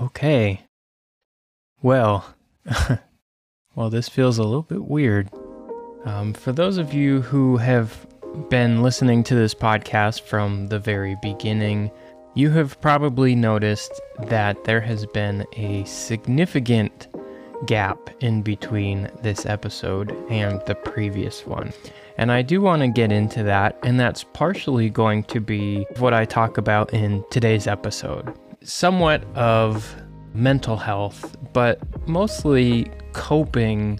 Okay. Well, well, this feels a little bit weird. Um, for those of you who have been listening to this podcast from the very beginning, you have probably noticed that there has been a significant gap in between this episode and the previous one. And I do want to get into that, and that's partially going to be what I talk about in today's episode. Somewhat of mental health, but mostly coping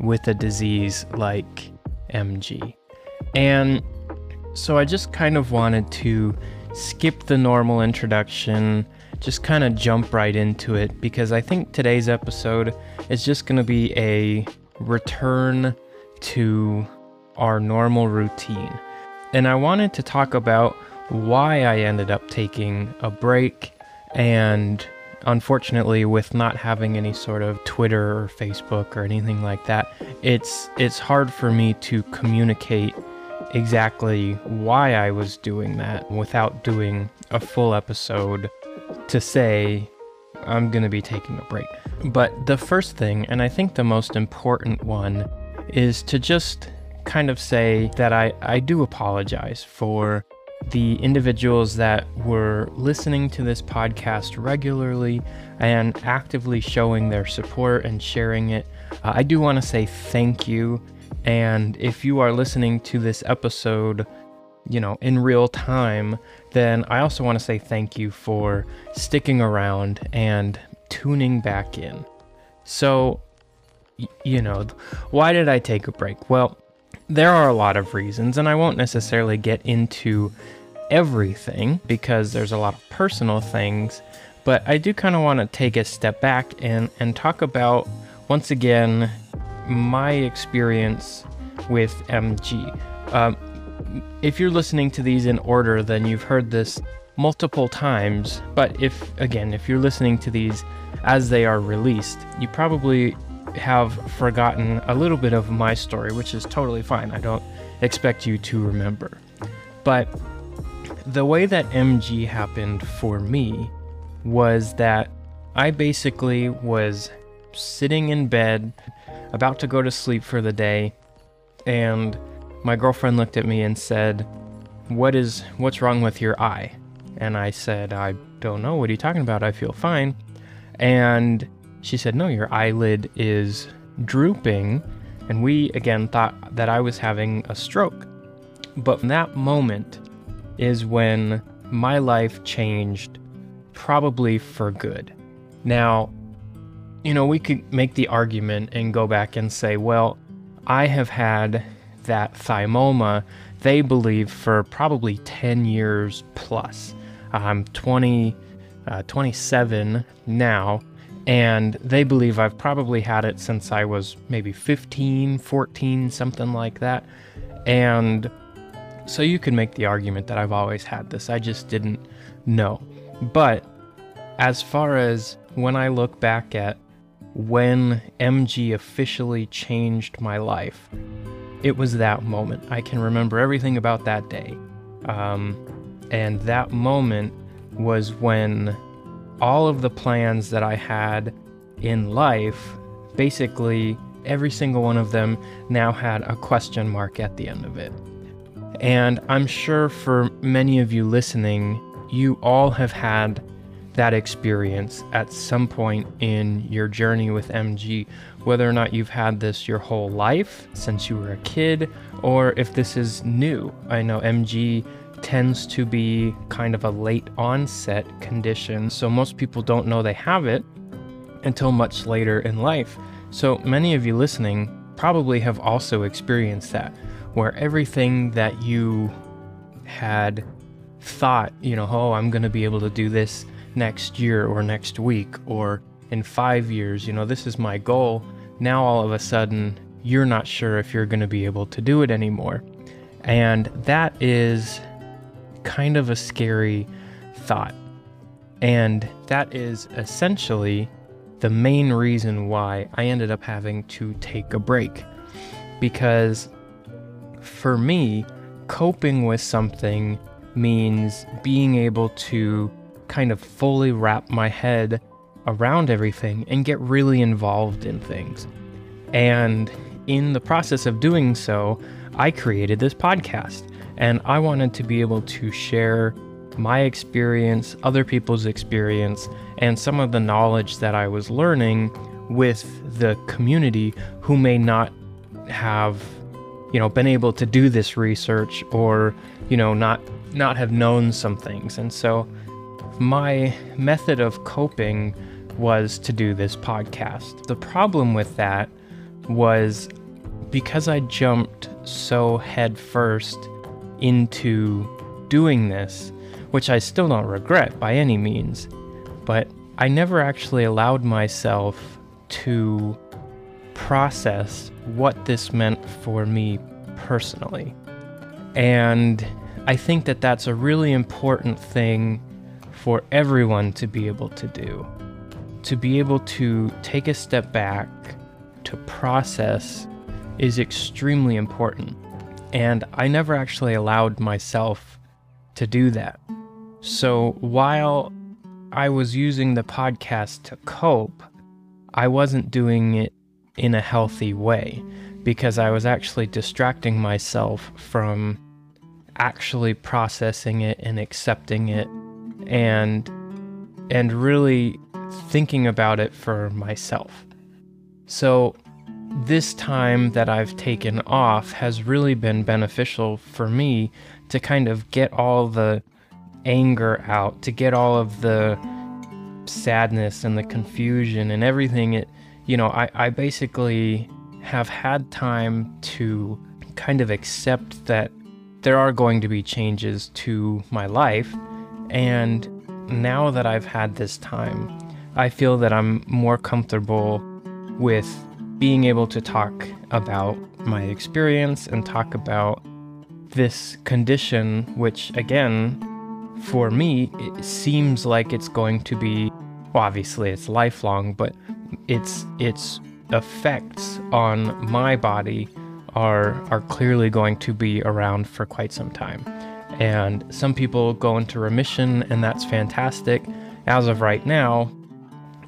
with a disease like MG. And so I just kind of wanted to skip the normal introduction, just kind of jump right into it because I think today's episode is just going to be a return to our normal routine. And I wanted to talk about why I ended up taking a break and unfortunately with not having any sort of Twitter or Facebook or anything like that, it's it's hard for me to communicate exactly why I was doing that without doing a full episode to say I'm going to be taking a break. But the first thing, and I think the most important one, is to just kind of say that I, I do apologize for the individuals that were listening to this podcast regularly and actively showing their support and sharing it. Uh, I do want to say thank you. And if you are listening to this episode, you know, in real time, then I also want to say thank you for sticking around and tuning back in. So, you know, why did I take a break? Well, there are a lot of reasons, and I won't necessarily get into everything because there's a lot of personal things, but I do kind of want to take a step back and, and talk about, once again, my experience with MG. Um, if you're listening to these in order, then you've heard this multiple times, but if, again, if you're listening to these as they are released, you probably have forgotten a little bit of my story, which is totally fine. I don't expect you to remember. But the way that MG happened for me was that I basically was sitting in bed, about to go to sleep for the day, and my girlfriend looked at me and said, "What is what's wrong with your eye?" And I said, "I don't know. What are you talking about? I feel fine." And she said, No, your eyelid is drooping. And we again thought that I was having a stroke. But that moment is when my life changed, probably for good. Now, you know, we could make the argument and go back and say, well, I have had that thymoma, they believe, for probably 10 years plus. I'm 20, uh, 27 now, and they believe I've probably had it since I was maybe 15, 14, something like that. And so you can make the argument that I've always had this, I just didn't know. But as far as when I look back at when MG officially changed my life, it was that moment. I can remember everything about that day. Um, and that moment was when all of the plans that I had in life, basically every single one of them now had a question mark at the end of it. And I'm sure for many of you listening, you all have had that experience at some point in your journey with MG, whether or not you've had this your whole life since you were a kid, or if this is new. I know MG tends to be kind of a late onset condition, so most people don't know they have it until much later in life. So many of you listening probably have also experienced that, where everything that you had thought, you know, oh, I'm going to be able to do this next year or next week or in five years, you know, this is my goal. Now all of a sudden, you're not sure if you're going to be able to do it anymore. And that is kind of a scary thought. And that is essentially the main reason why I ended up having to take a break. Because for me, coping with something means being able to kind of fully wrap my head around everything and get really involved in things. And in the process of doing so, I created this podcast. And I wanted to be able to share my experience, other people's experience, and some of the knowledge that I was learning with the community who may not have, you know, been able to do this research or, you know, not not have known some things. And so my method of coping was to do this podcast. The problem with that was because I jumped so headfirst into doing this, which I still don't regret by any means, but I never actually allowed myself to process what this meant for me personally. And I think that that's a really important thing for everyone to be able to do. To be able to take a step back, to process, is extremely important. And I never actually allowed myself to do that. So while I was using the podcast to cope, I wasn't doing it in a healthy way because I was actually distracting myself from actually processing it and accepting it and and really thinking about it for myself. So this time that I've taken off has really been beneficial for me to kind of get all the anger out, to get all of the sadness and the confusion and everything. It, you know, I, I basically have had time to kind of accept that there are going to be changes to my life. And now that I've had this time, I feel that I'm more comfortable with being able to talk about my experience and talk about this condition, which again, for me, it seems like it's going to be, well, obviously it's lifelong, but its its effects on my body are are clearly going to be around for quite some time. And some people go into remission, and that's fantastic. As of right now,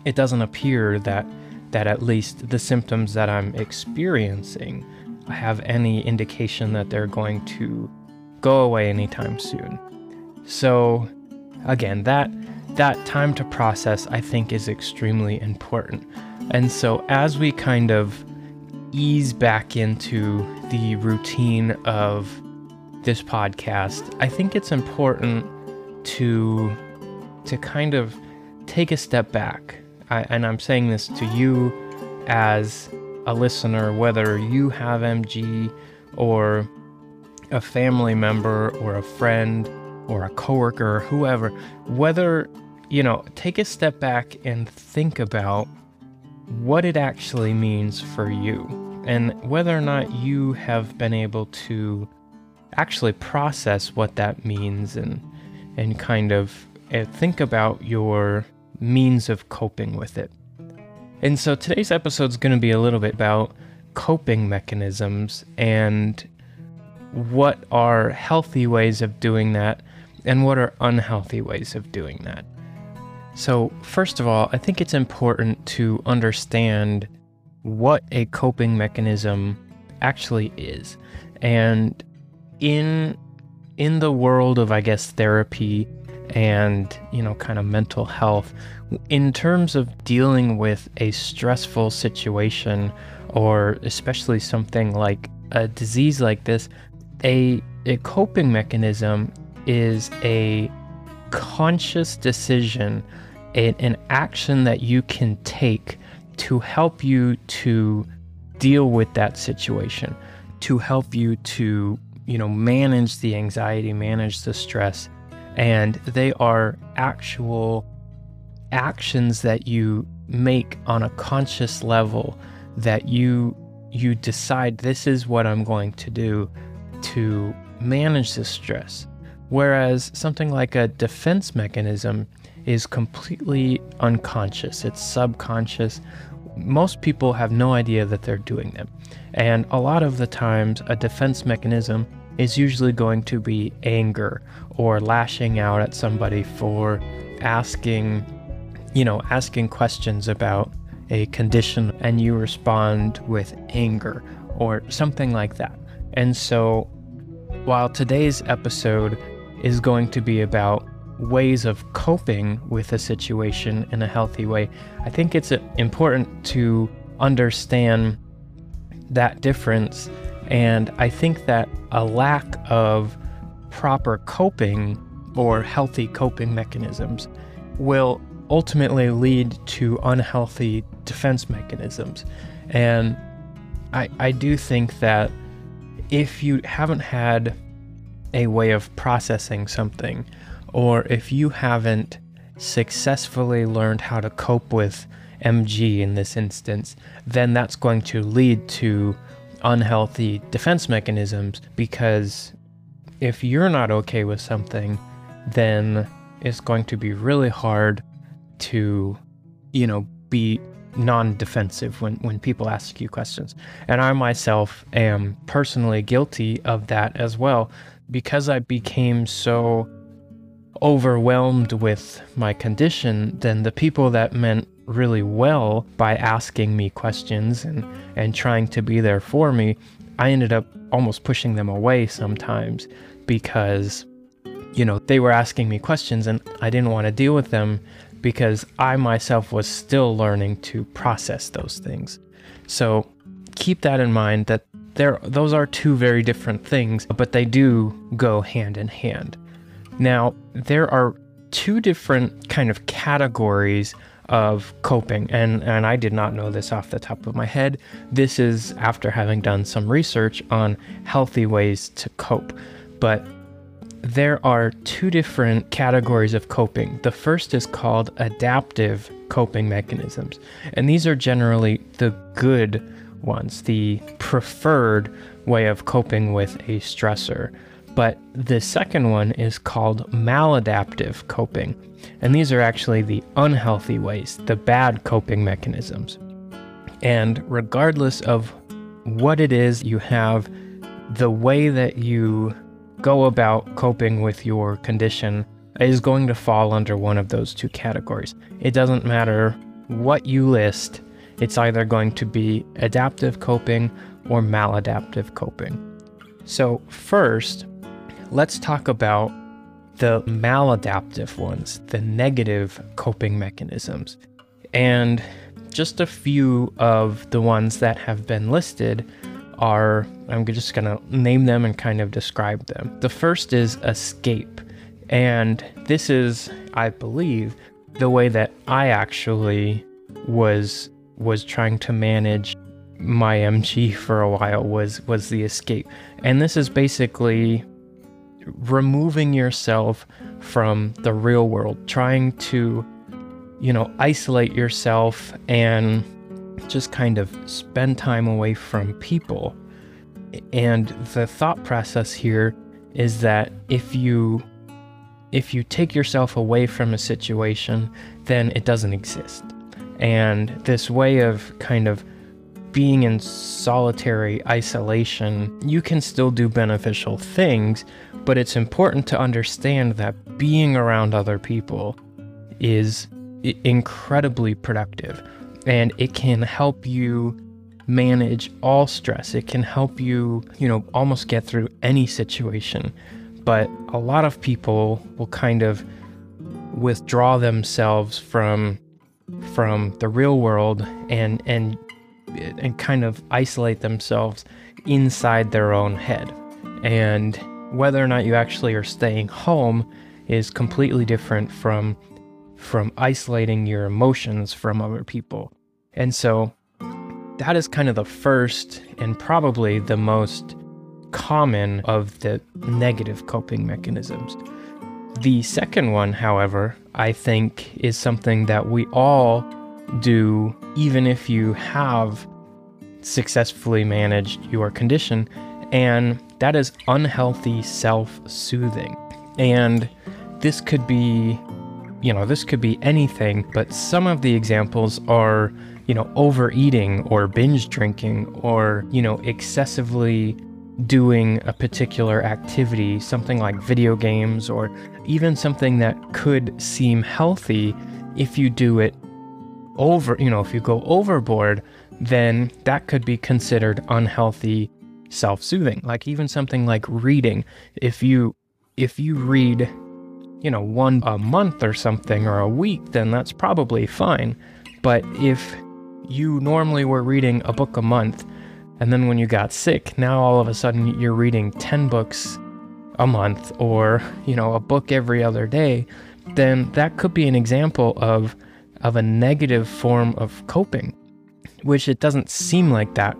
it doesn't appear that that at least the symptoms that I'm experiencing have any indication that they're going to go away anytime soon. So again, that that time to process I think is extremely important. And so as we kind of ease back into the routine of this podcast, I think it's important to to kind of take a step back I, and I'm saying this to you as a listener, whether you have MG or a family member or a friend or a coworker or whoever, whether, you know, take a step back and think about what it actually means for you and whether or not you have been able to actually process what that means and and kind of uh, think about your means of coping with it. And so today's episode is going to be a little bit about coping mechanisms and what are healthy ways of doing that and what are unhealthy ways of doing that. So, first of all, I think it's important to understand what a coping mechanism actually is. And in in the world of I guess therapy and, you know, kind of mental health. In terms of dealing with a stressful situation, or especially something like a disease like this, a, a coping mechanism is a conscious decision, an, an action that you can take to help you to deal with that situation, to help you to, you know, manage the anxiety, manage the stress, and they are actual actions that you make on a conscious level that you you decide this is what I'm going to do to manage the stress. Whereas something like a defense mechanism is completely unconscious. It's subconscious. Most people have no idea that they're doing them. And a lot of the times a defense mechanism is usually going to be anger or lashing out at somebody for asking, you know, asking questions about a condition and you respond with anger or something like that. And so, while today's episode is going to be about ways of coping with a situation in a healthy way, I think it's important to understand that difference. And I think that a lack of proper coping or healthy coping mechanisms will ultimately lead to unhealthy defense mechanisms. And I, I do think that if you haven't had a way of processing something, or if you haven't successfully learned how to cope with MG in this instance, then that's going to lead to unhealthy defense mechanisms because if you're not okay with something, then it's going to be really hard to, you know, be non-defensive when when people ask you questions. And I myself am personally guilty of that as well because I became so overwhelmed with my condition, then the people that meant really well by asking me questions and, and trying to be there for me, I ended up almost pushing them away sometimes because, you know, they were asking me questions and I didn't want to deal with them because I myself was still learning to process those things. So keep that in mind that there those are two very different things, but they do go hand in hand. Now, there are two different kind of categories of coping and and I did not know this off the top of my head. This is after having done some research on healthy ways to cope. But there are two different categories of coping. The first is called adaptive coping mechanisms, and these are generally the good ones, the preferred way of coping with a stressor. But the second one is called maladaptive coping, and these are actually the unhealthy ways, the bad coping mechanisms. And regardless of what it is you have, the way that you go about coping with your condition is going to fall under one of those two categories. It doesn't matter what you list, it's either going to be adaptive coping or maladaptive coping. So, first, let's talk about the maladaptive ones, the negative coping mechanisms. And just a few of the ones that have been listed are I'm just going to name them and kind of describe them. The first is escape. And this is, I believe, the way that I actually was was trying to manage my MG for a while was was the escape. And this is basically removing yourself from the real world, trying to you know, isolate yourself and just kind of spend time away from people. And the thought process here is that if you if you take yourself away from a situation, then it doesn't exist. And this way of kind of being in solitary isolation, you can still do beneficial things, but it's important to understand that being around other people is incredibly productive and it can help you manage all stress. It can help you, you know, almost get through any situation. But a lot of people will kind of withdraw themselves from from the real world and and and kind of isolate themselves inside their own head. And whether or not you actually are staying home is completely different from from isolating your emotions from other people. And so that is kind of the first and probably the most common of the negative coping mechanisms. The second one, however, I think is something that we all do, even if you have successfully managed your condition, and that is unhealthy self soothing. And this could be, you know, this could be anything, but some of the examples are you know, overeating or binge drinking or, you know, excessively doing a particular activity, something like video games or even something that could seem healthy if you do it over, you know, if you go overboard, then that could be considered unhealthy self-soothing. Like even something like reading. If you if you read, you know, one a month or something or a week, then that's probably fine. But if you normally were reading a book a month and then when you got sick, now all of a sudden you're reading 10 books a month or, you know, a book every other day, then that could be an example of of a negative form of coping, which it doesn't seem like that,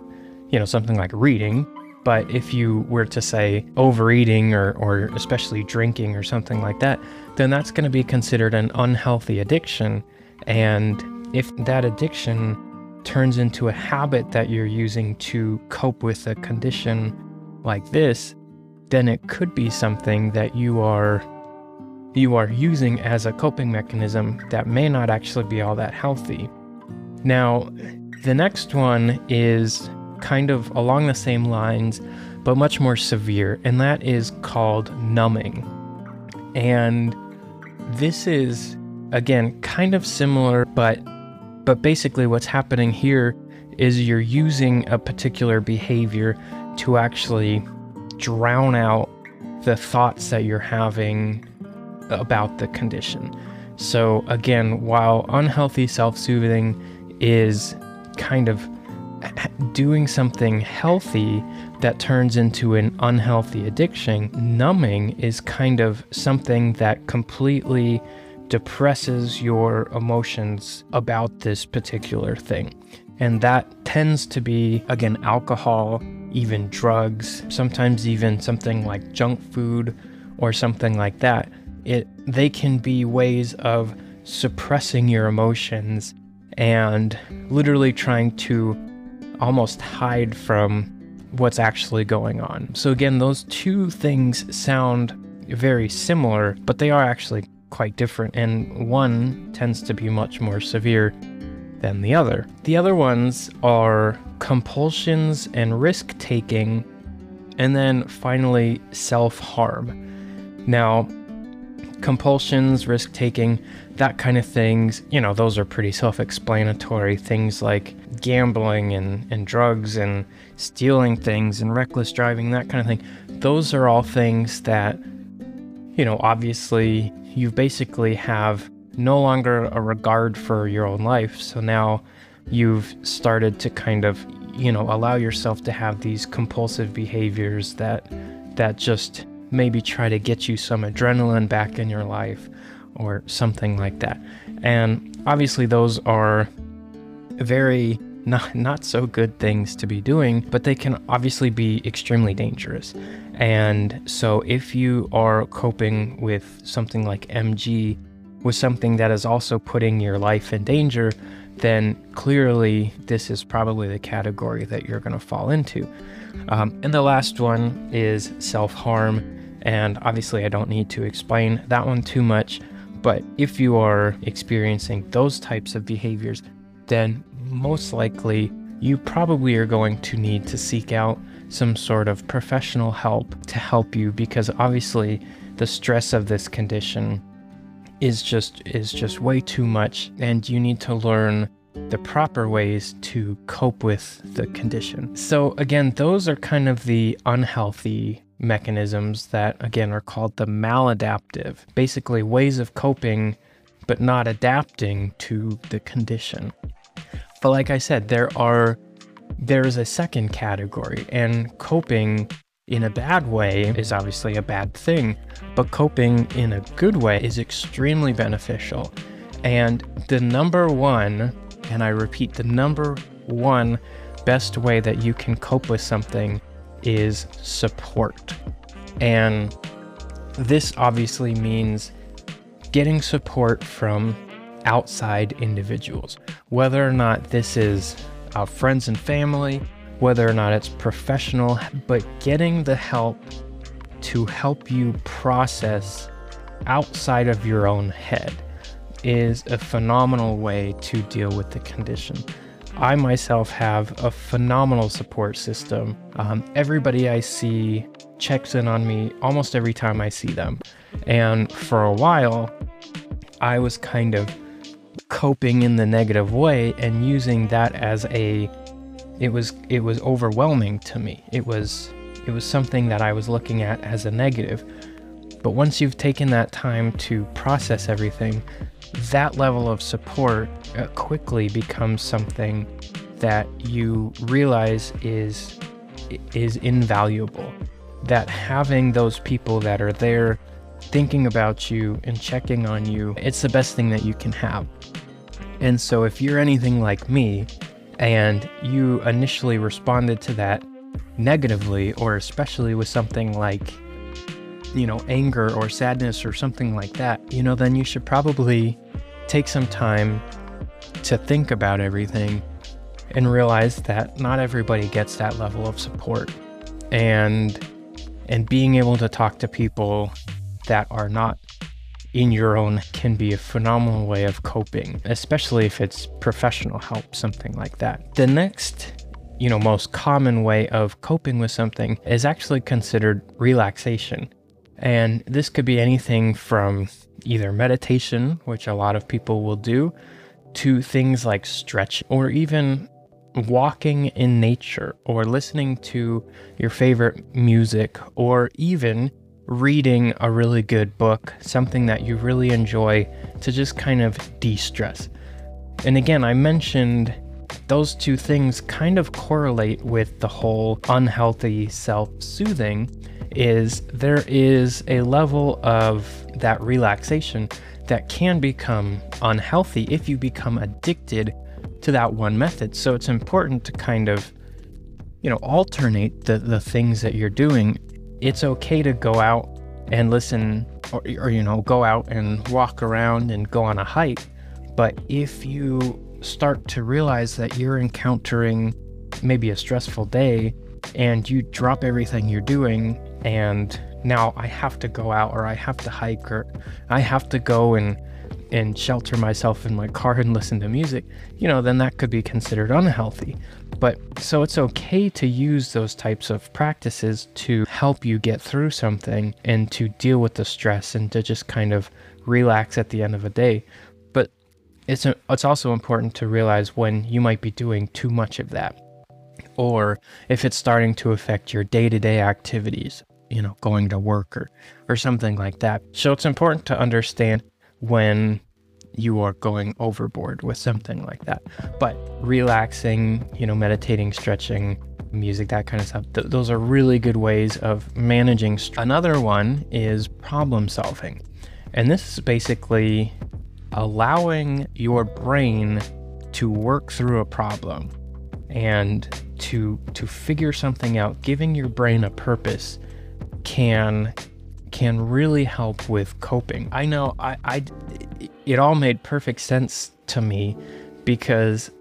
you know, something like reading. But if you were to say overeating or, or especially drinking or something like that, then that's going to be considered an unhealthy addiction. And if that addiction turns into a habit that you're using to cope with a condition like this, then it could be something that you are you are using as a coping mechanism that may not actually be all that healthy. Now, the next one is kind of along the same lines, but much more severe, and that is called numbing. And this is again kind of similar, but but basically what's happening here is you're using a particular behavior to actually drown out the thoughts that you're having about the condition. So, again, while unhealthy self soothing is kind of doing something healthy that turns into an unhealthy addiction, numbing is kind of something that completely depresses your emotions about this particular thing. And that tends to be, again, alcohol, even drugs, sometimes even something like junk food or something like that. It they can be ways of suppressing your emotions and literally trying to almost hide from what's actually going on. So again, those two things sound very similar, but they are actually quite different and one tends to be much more severe than the other. The other ones are compulsions and risk taking, and then finally self harm. Now, compulsions, risk taking, that kind of things, you know, those are pretty self explanatory. Things like gambling and, and drugs and stealing things and reckless driving, that kind of thing. Those are all things that, you know, obviously you basically have no longer a regard for your own life. So now you've started to kind of, you know, allow yourself to have these compulsive behaviors that that just maybe try to get you some adrenaline back in your life or something like that. And obviously those are very not not so good things to be doing, but they can obviously be extremely dangerous. And so if you are coping with something like MG with something that is also putting your life in danger, then clearly this is probably the category that you're going to fall into. Um, and the last one is self harm. And obviously, I don't need to explain that one too much. But if you are experiencing those types of behaviors, then most likely you probably are going to need to seek out some sort of professional help to help you because obviously the stress of this condition is just is just way too much and you need to learn the proper ways to cope with the condition. So again, those are kind of the unhealthy mechanisms that again are called the maladaptive. Basically ways of coping but not adapting to the condition. But like I said, there are there is a second category and coping in a bad way is obviously a bad thing, but coping in a good way is extremely beneficial. And the number one, and I repeat, the number one best way that you can cope with something is support. And this obviously means getting support from outside individuals, whether or not this is our friends and family, whether or not it's professional, but getting the help to help you process outside of your own head is a phenomenal way to deal with the condition. I myself have a phenomenal support system. Um, everybody I see checks in on me almost every time I see them. And for a while, I was kind of coping in the negative way and using that as a it was it was overwhelming to me. It was it was something that I was looking at as a negative. But once you've taken that time to process everything, that level of support uh, quickly becomes something that you realize is is invaluable. That having those people that are there thinking about you and checking on you, it's the best thing that you can have. And so if you're anything like me and you initially responded to that negatively or especially with something like you know, anger or sadness or something like that, you know, then you should probably take some time to think about everything and realize that not everybody gets that level of support. And and being able to talk to people that are not in your own can be a phenomenal way of coping, especially if it's professional help, something like that. The next, you know, most common way of coping with something is actually considered relaxation. And this could be anything from either meditation, which a lot of people will do, to things like stretch or even walking in nature or listening to your favorite music or even reading a really good book, something that you really enjoy to just kind of de stress. And again, I mentioned those two things kind of correlate with the whole unhealthy self soothing is there is a level of that relaxation that can become unhealthy if you become addicted to that one method. So it's important to kind of, you know, alternate the, the things that you're doing. It's okay to go out and listen or, or, you know, go out and walk around and go on a hike. But if you start to realize that you're encountering maybe a stressful day and you drop everything you're doing and now I have to go out or I have to hike or I have to go and and shelter myself in my car and listen to music, you know, then that could be considered unhealthy. But so it's okay to use those types of practices to help you get through something and to deal with the stress and to just kind of relax at the end of a day. But it's a, it's also important to realize when you might be doing too much of that or if it's starting to affect your day-to-day activities you know, going to work or, or something like that. So it's important to understand when you are going overboard with something like that. But relaxing, you know, meditating, stretching, music, that kind of stuff, th- those are really good ways of managing. Another one is problem solving. And this is basically allowing your brain to work through a problem and to to figure something out, giving your brain a purpose can can really help with coping. I know I, I it all made perfect sense to me because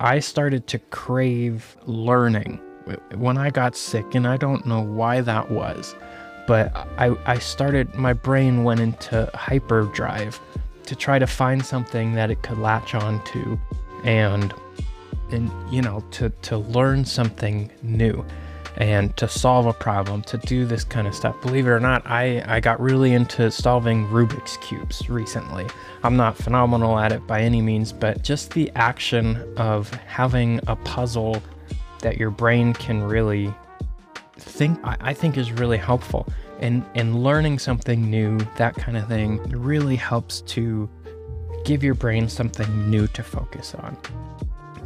I started to crave learning when I got sick and I don't know why that was. But I, I started my brain went into hyperdrive to try to find something that it could latch on to and and you know to to learn something new and to solve a problem, to do this kind of stuff. Believe it or not, I, I got really into solving Rubik's Cubes recently. I'm not phenomenal at it by any means, but just the action of having a puzzle that your brain can really think, I, I think is really helpful. And, and learning something new, that kind of thing, really helps to give your brain something new to focus on.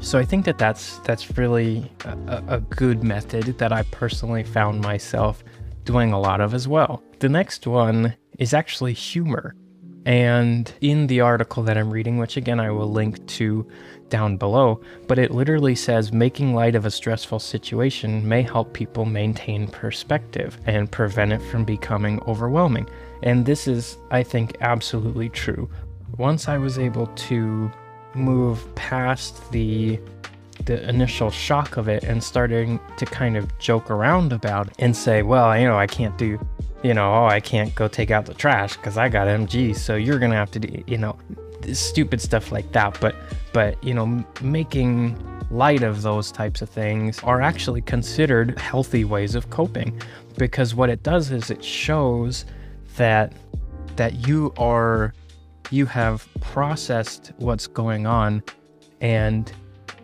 So I think that that's that's really a, a, good method that I personally found myself doing a lot of as well. The next one is actually humor. And in the article that I'm reading, which again I will link to down below, but it literally says making light of a stressful situation may help people maintain perspective and prevent it from becoming overwhelming. And this is, I think, absolutely true. Once I was able to move past the the initial shock of it and starting to kind of joke around about it and say, well, you know, I can't do, you know, oh, I can't go take out the trash because I got MG, so you're gonna have to do, you know, stupid stuff like that. But, but you know, making light of those types of things are actually considered healthy ways of coping because what it does is it shows that that you are you have processed what's going on and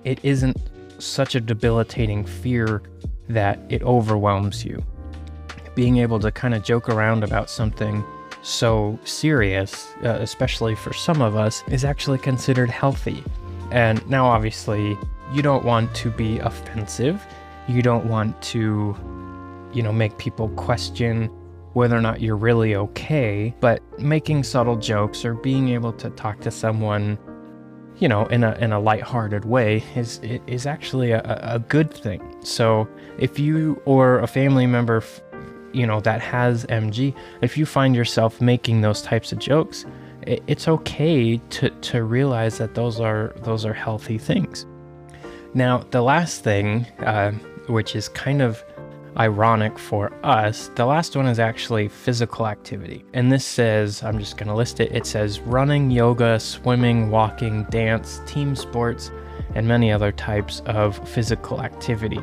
it isn't such a debilitating fear that it overwhelms you. Being able to kind of joke around about something so serious, uh, especially for some of us, is actually considered healthy. And now, obviously, you don't want to be offensive. You don't want to, you know, make people question whether or not you're really okay. But making subtle jokes or being able to talk to someone, you know, in a in a lighthearted way is is actually a, a good thing. So if you or a family member you know that has MG, if you find yourself making those types of jokes, it, it's okay to to realize that those are those are healthy things. Now, the last thing, uh, which is kind of ironic for us, the last one is actually physical activity. And this says, I'm just going to list it. It says running, yoga, swimming, walking, dance, team sports, and many other types of physical activity.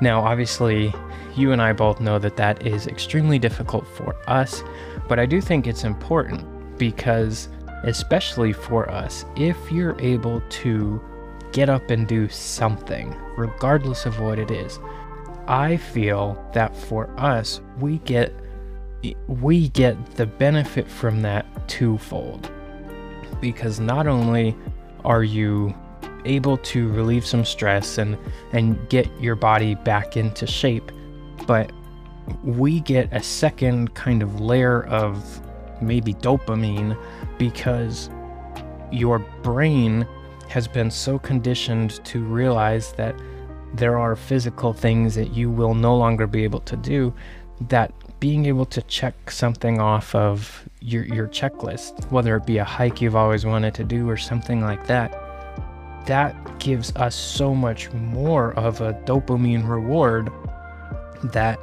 Now, obviously, you and I both know that that is extremely difficult for us, but I do think it's important because, especially for us, if you're able to get up and do something, regardless of what it is, I feel that for us, we get we get the benefit from that twofold. Because not only are you able to relieve some stress and and get your body back into shape but we get a second kind of layer of maybe dopamine because your brain has been so conditioned to realize that there are physical things that you will no longer be able to do that being able to check something off of your, your checklist, whether it be a hike you've always wanted to do or something like that, that gives us so much more of a dopamine reward that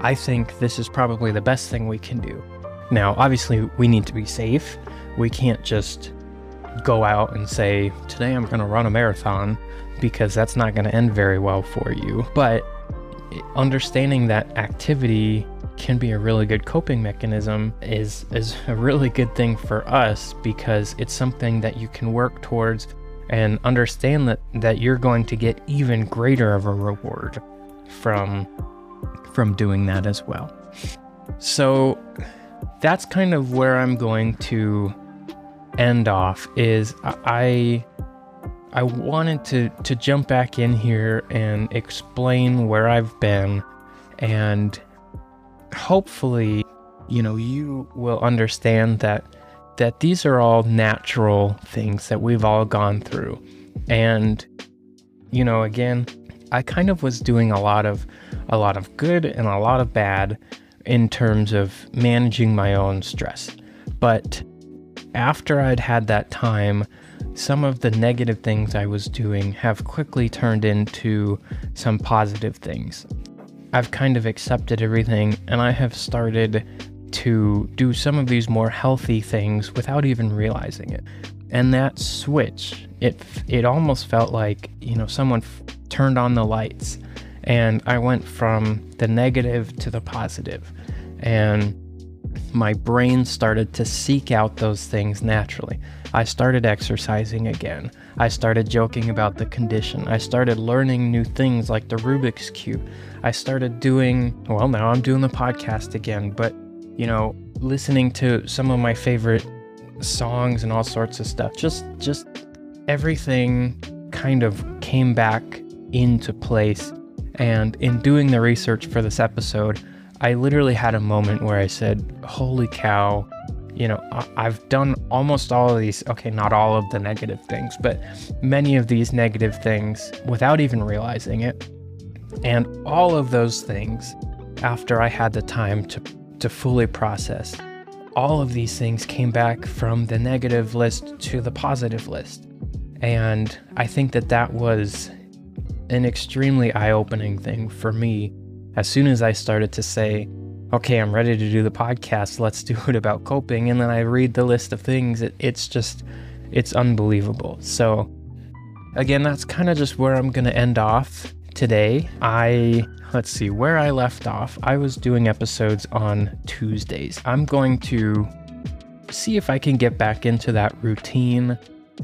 I think this is probably the best thing we can do. Now, obviously, we need to be safe. We can't just go out and say, Today I'm going to run a marathon, because that's not going to end very well for you. But understanding that activity can be a really good coping mechanism is is a really good thing for us because it's something that you can work towards and understand that that you're going to get even greater of a reward from from doing that as well. So that's kind of where I'm going to end off is I I wanted to to jump back in here and explain where I've been and hopefully you know you will understand that that these are all natural things that we've all gone through. And you know, again, I kind of was doing a lot of a lot of good and a lot of bad in terms of managing my own stress. But after I'd had that time, some of the negative things I was doing have quickly turned into some positive things. I've kind of accepted everything and I have started to do some of these more healthy things without even realizing it. And that switch, it it almost felt like, you know, someone f- turned on the lights and I went from the negative to the positive. And my brain started to seek out those things naturally. I started exercising again. I started joking about the condition. I started learning new things like the Rubik's Cube. I started doing, well, now I'm doing the podcast again, but you know, listening to some of my favorite songs and all sorts of stuff. Just just everything kind of came back into place. And in doing the research for this episode, I literally had a moment where I said, "Holy cow, you know, I've done almost all of these, okay, not all of the negative things, but many of these negative things without even realizing it. And all of those things, after I had the time to to fully process. All of these things came back from the negative list to the positive list. And I think that that was an extremely eye opening thing for me as soon as I started to say, okay, I'm ready to do the podcast, let's do it about coping. And then I read the list of things, it, it's just, it's unbelievable. So, again, that's kind of just where I'm going to end off today. I let's see where I left off. I was doing episodes on Tuesdays. I'm going to see if I can get back into that routine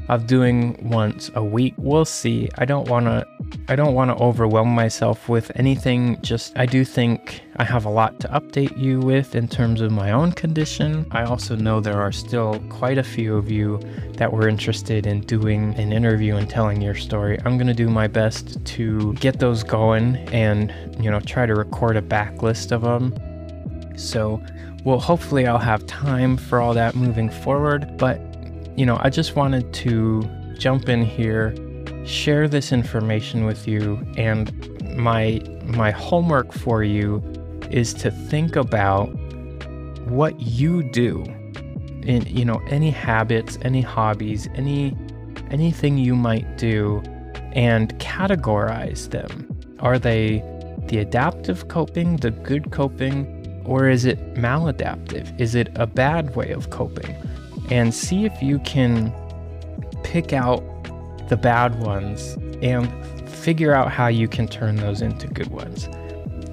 of doing once a week. We'll see. I don't want to I don't want to overwhelm myself with anything. Just I do think I have a lot to update you with in terms of my own condition. I also know there are still quite a few of you that were interested in doing an interview and telling your story. I'm going to do my best to get those going and, you know, try to record a backlist of them. So, well, hopefully I'll have time for all that moving forward, but you know, I just wanted to jump in here, share this information with you, and my my homework for you is to think about what you do in you know any habits, any hobbies, any anything you might do and categorize them. Are they the adaptive coping, the good coping, or is it maladaptive? Is it a bad way of coping? and see if you can pick out the bad ones and figure out how you can turn those into good ones.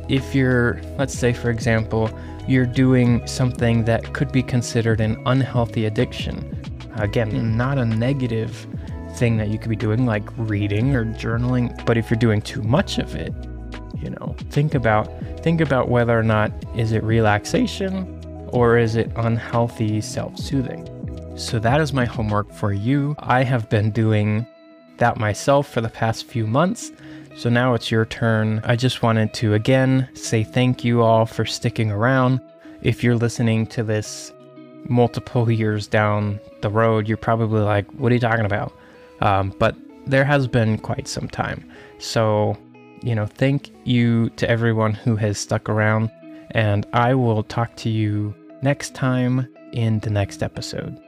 If you're, let's say, for example, you're doing something that could be considered an unhealthy addiction, again, mm. not a negative thing that you could be doing like reading or journaling, but if you're doing too much of it, you know, think about think about whether or not is it relaxation or is it unhealthy self-soothing. So that is my homework for you. I have been doing that myself for the past few months. So now it's your turn. I just wanted to again say thank you all for sticking around. If you're listening to this multiple years down the road, you're probably like, what are you talking about? Um, but there has been quite some time. So, you know, thank you to everyone who has stuck around. And I will talk to you next time in the next episode.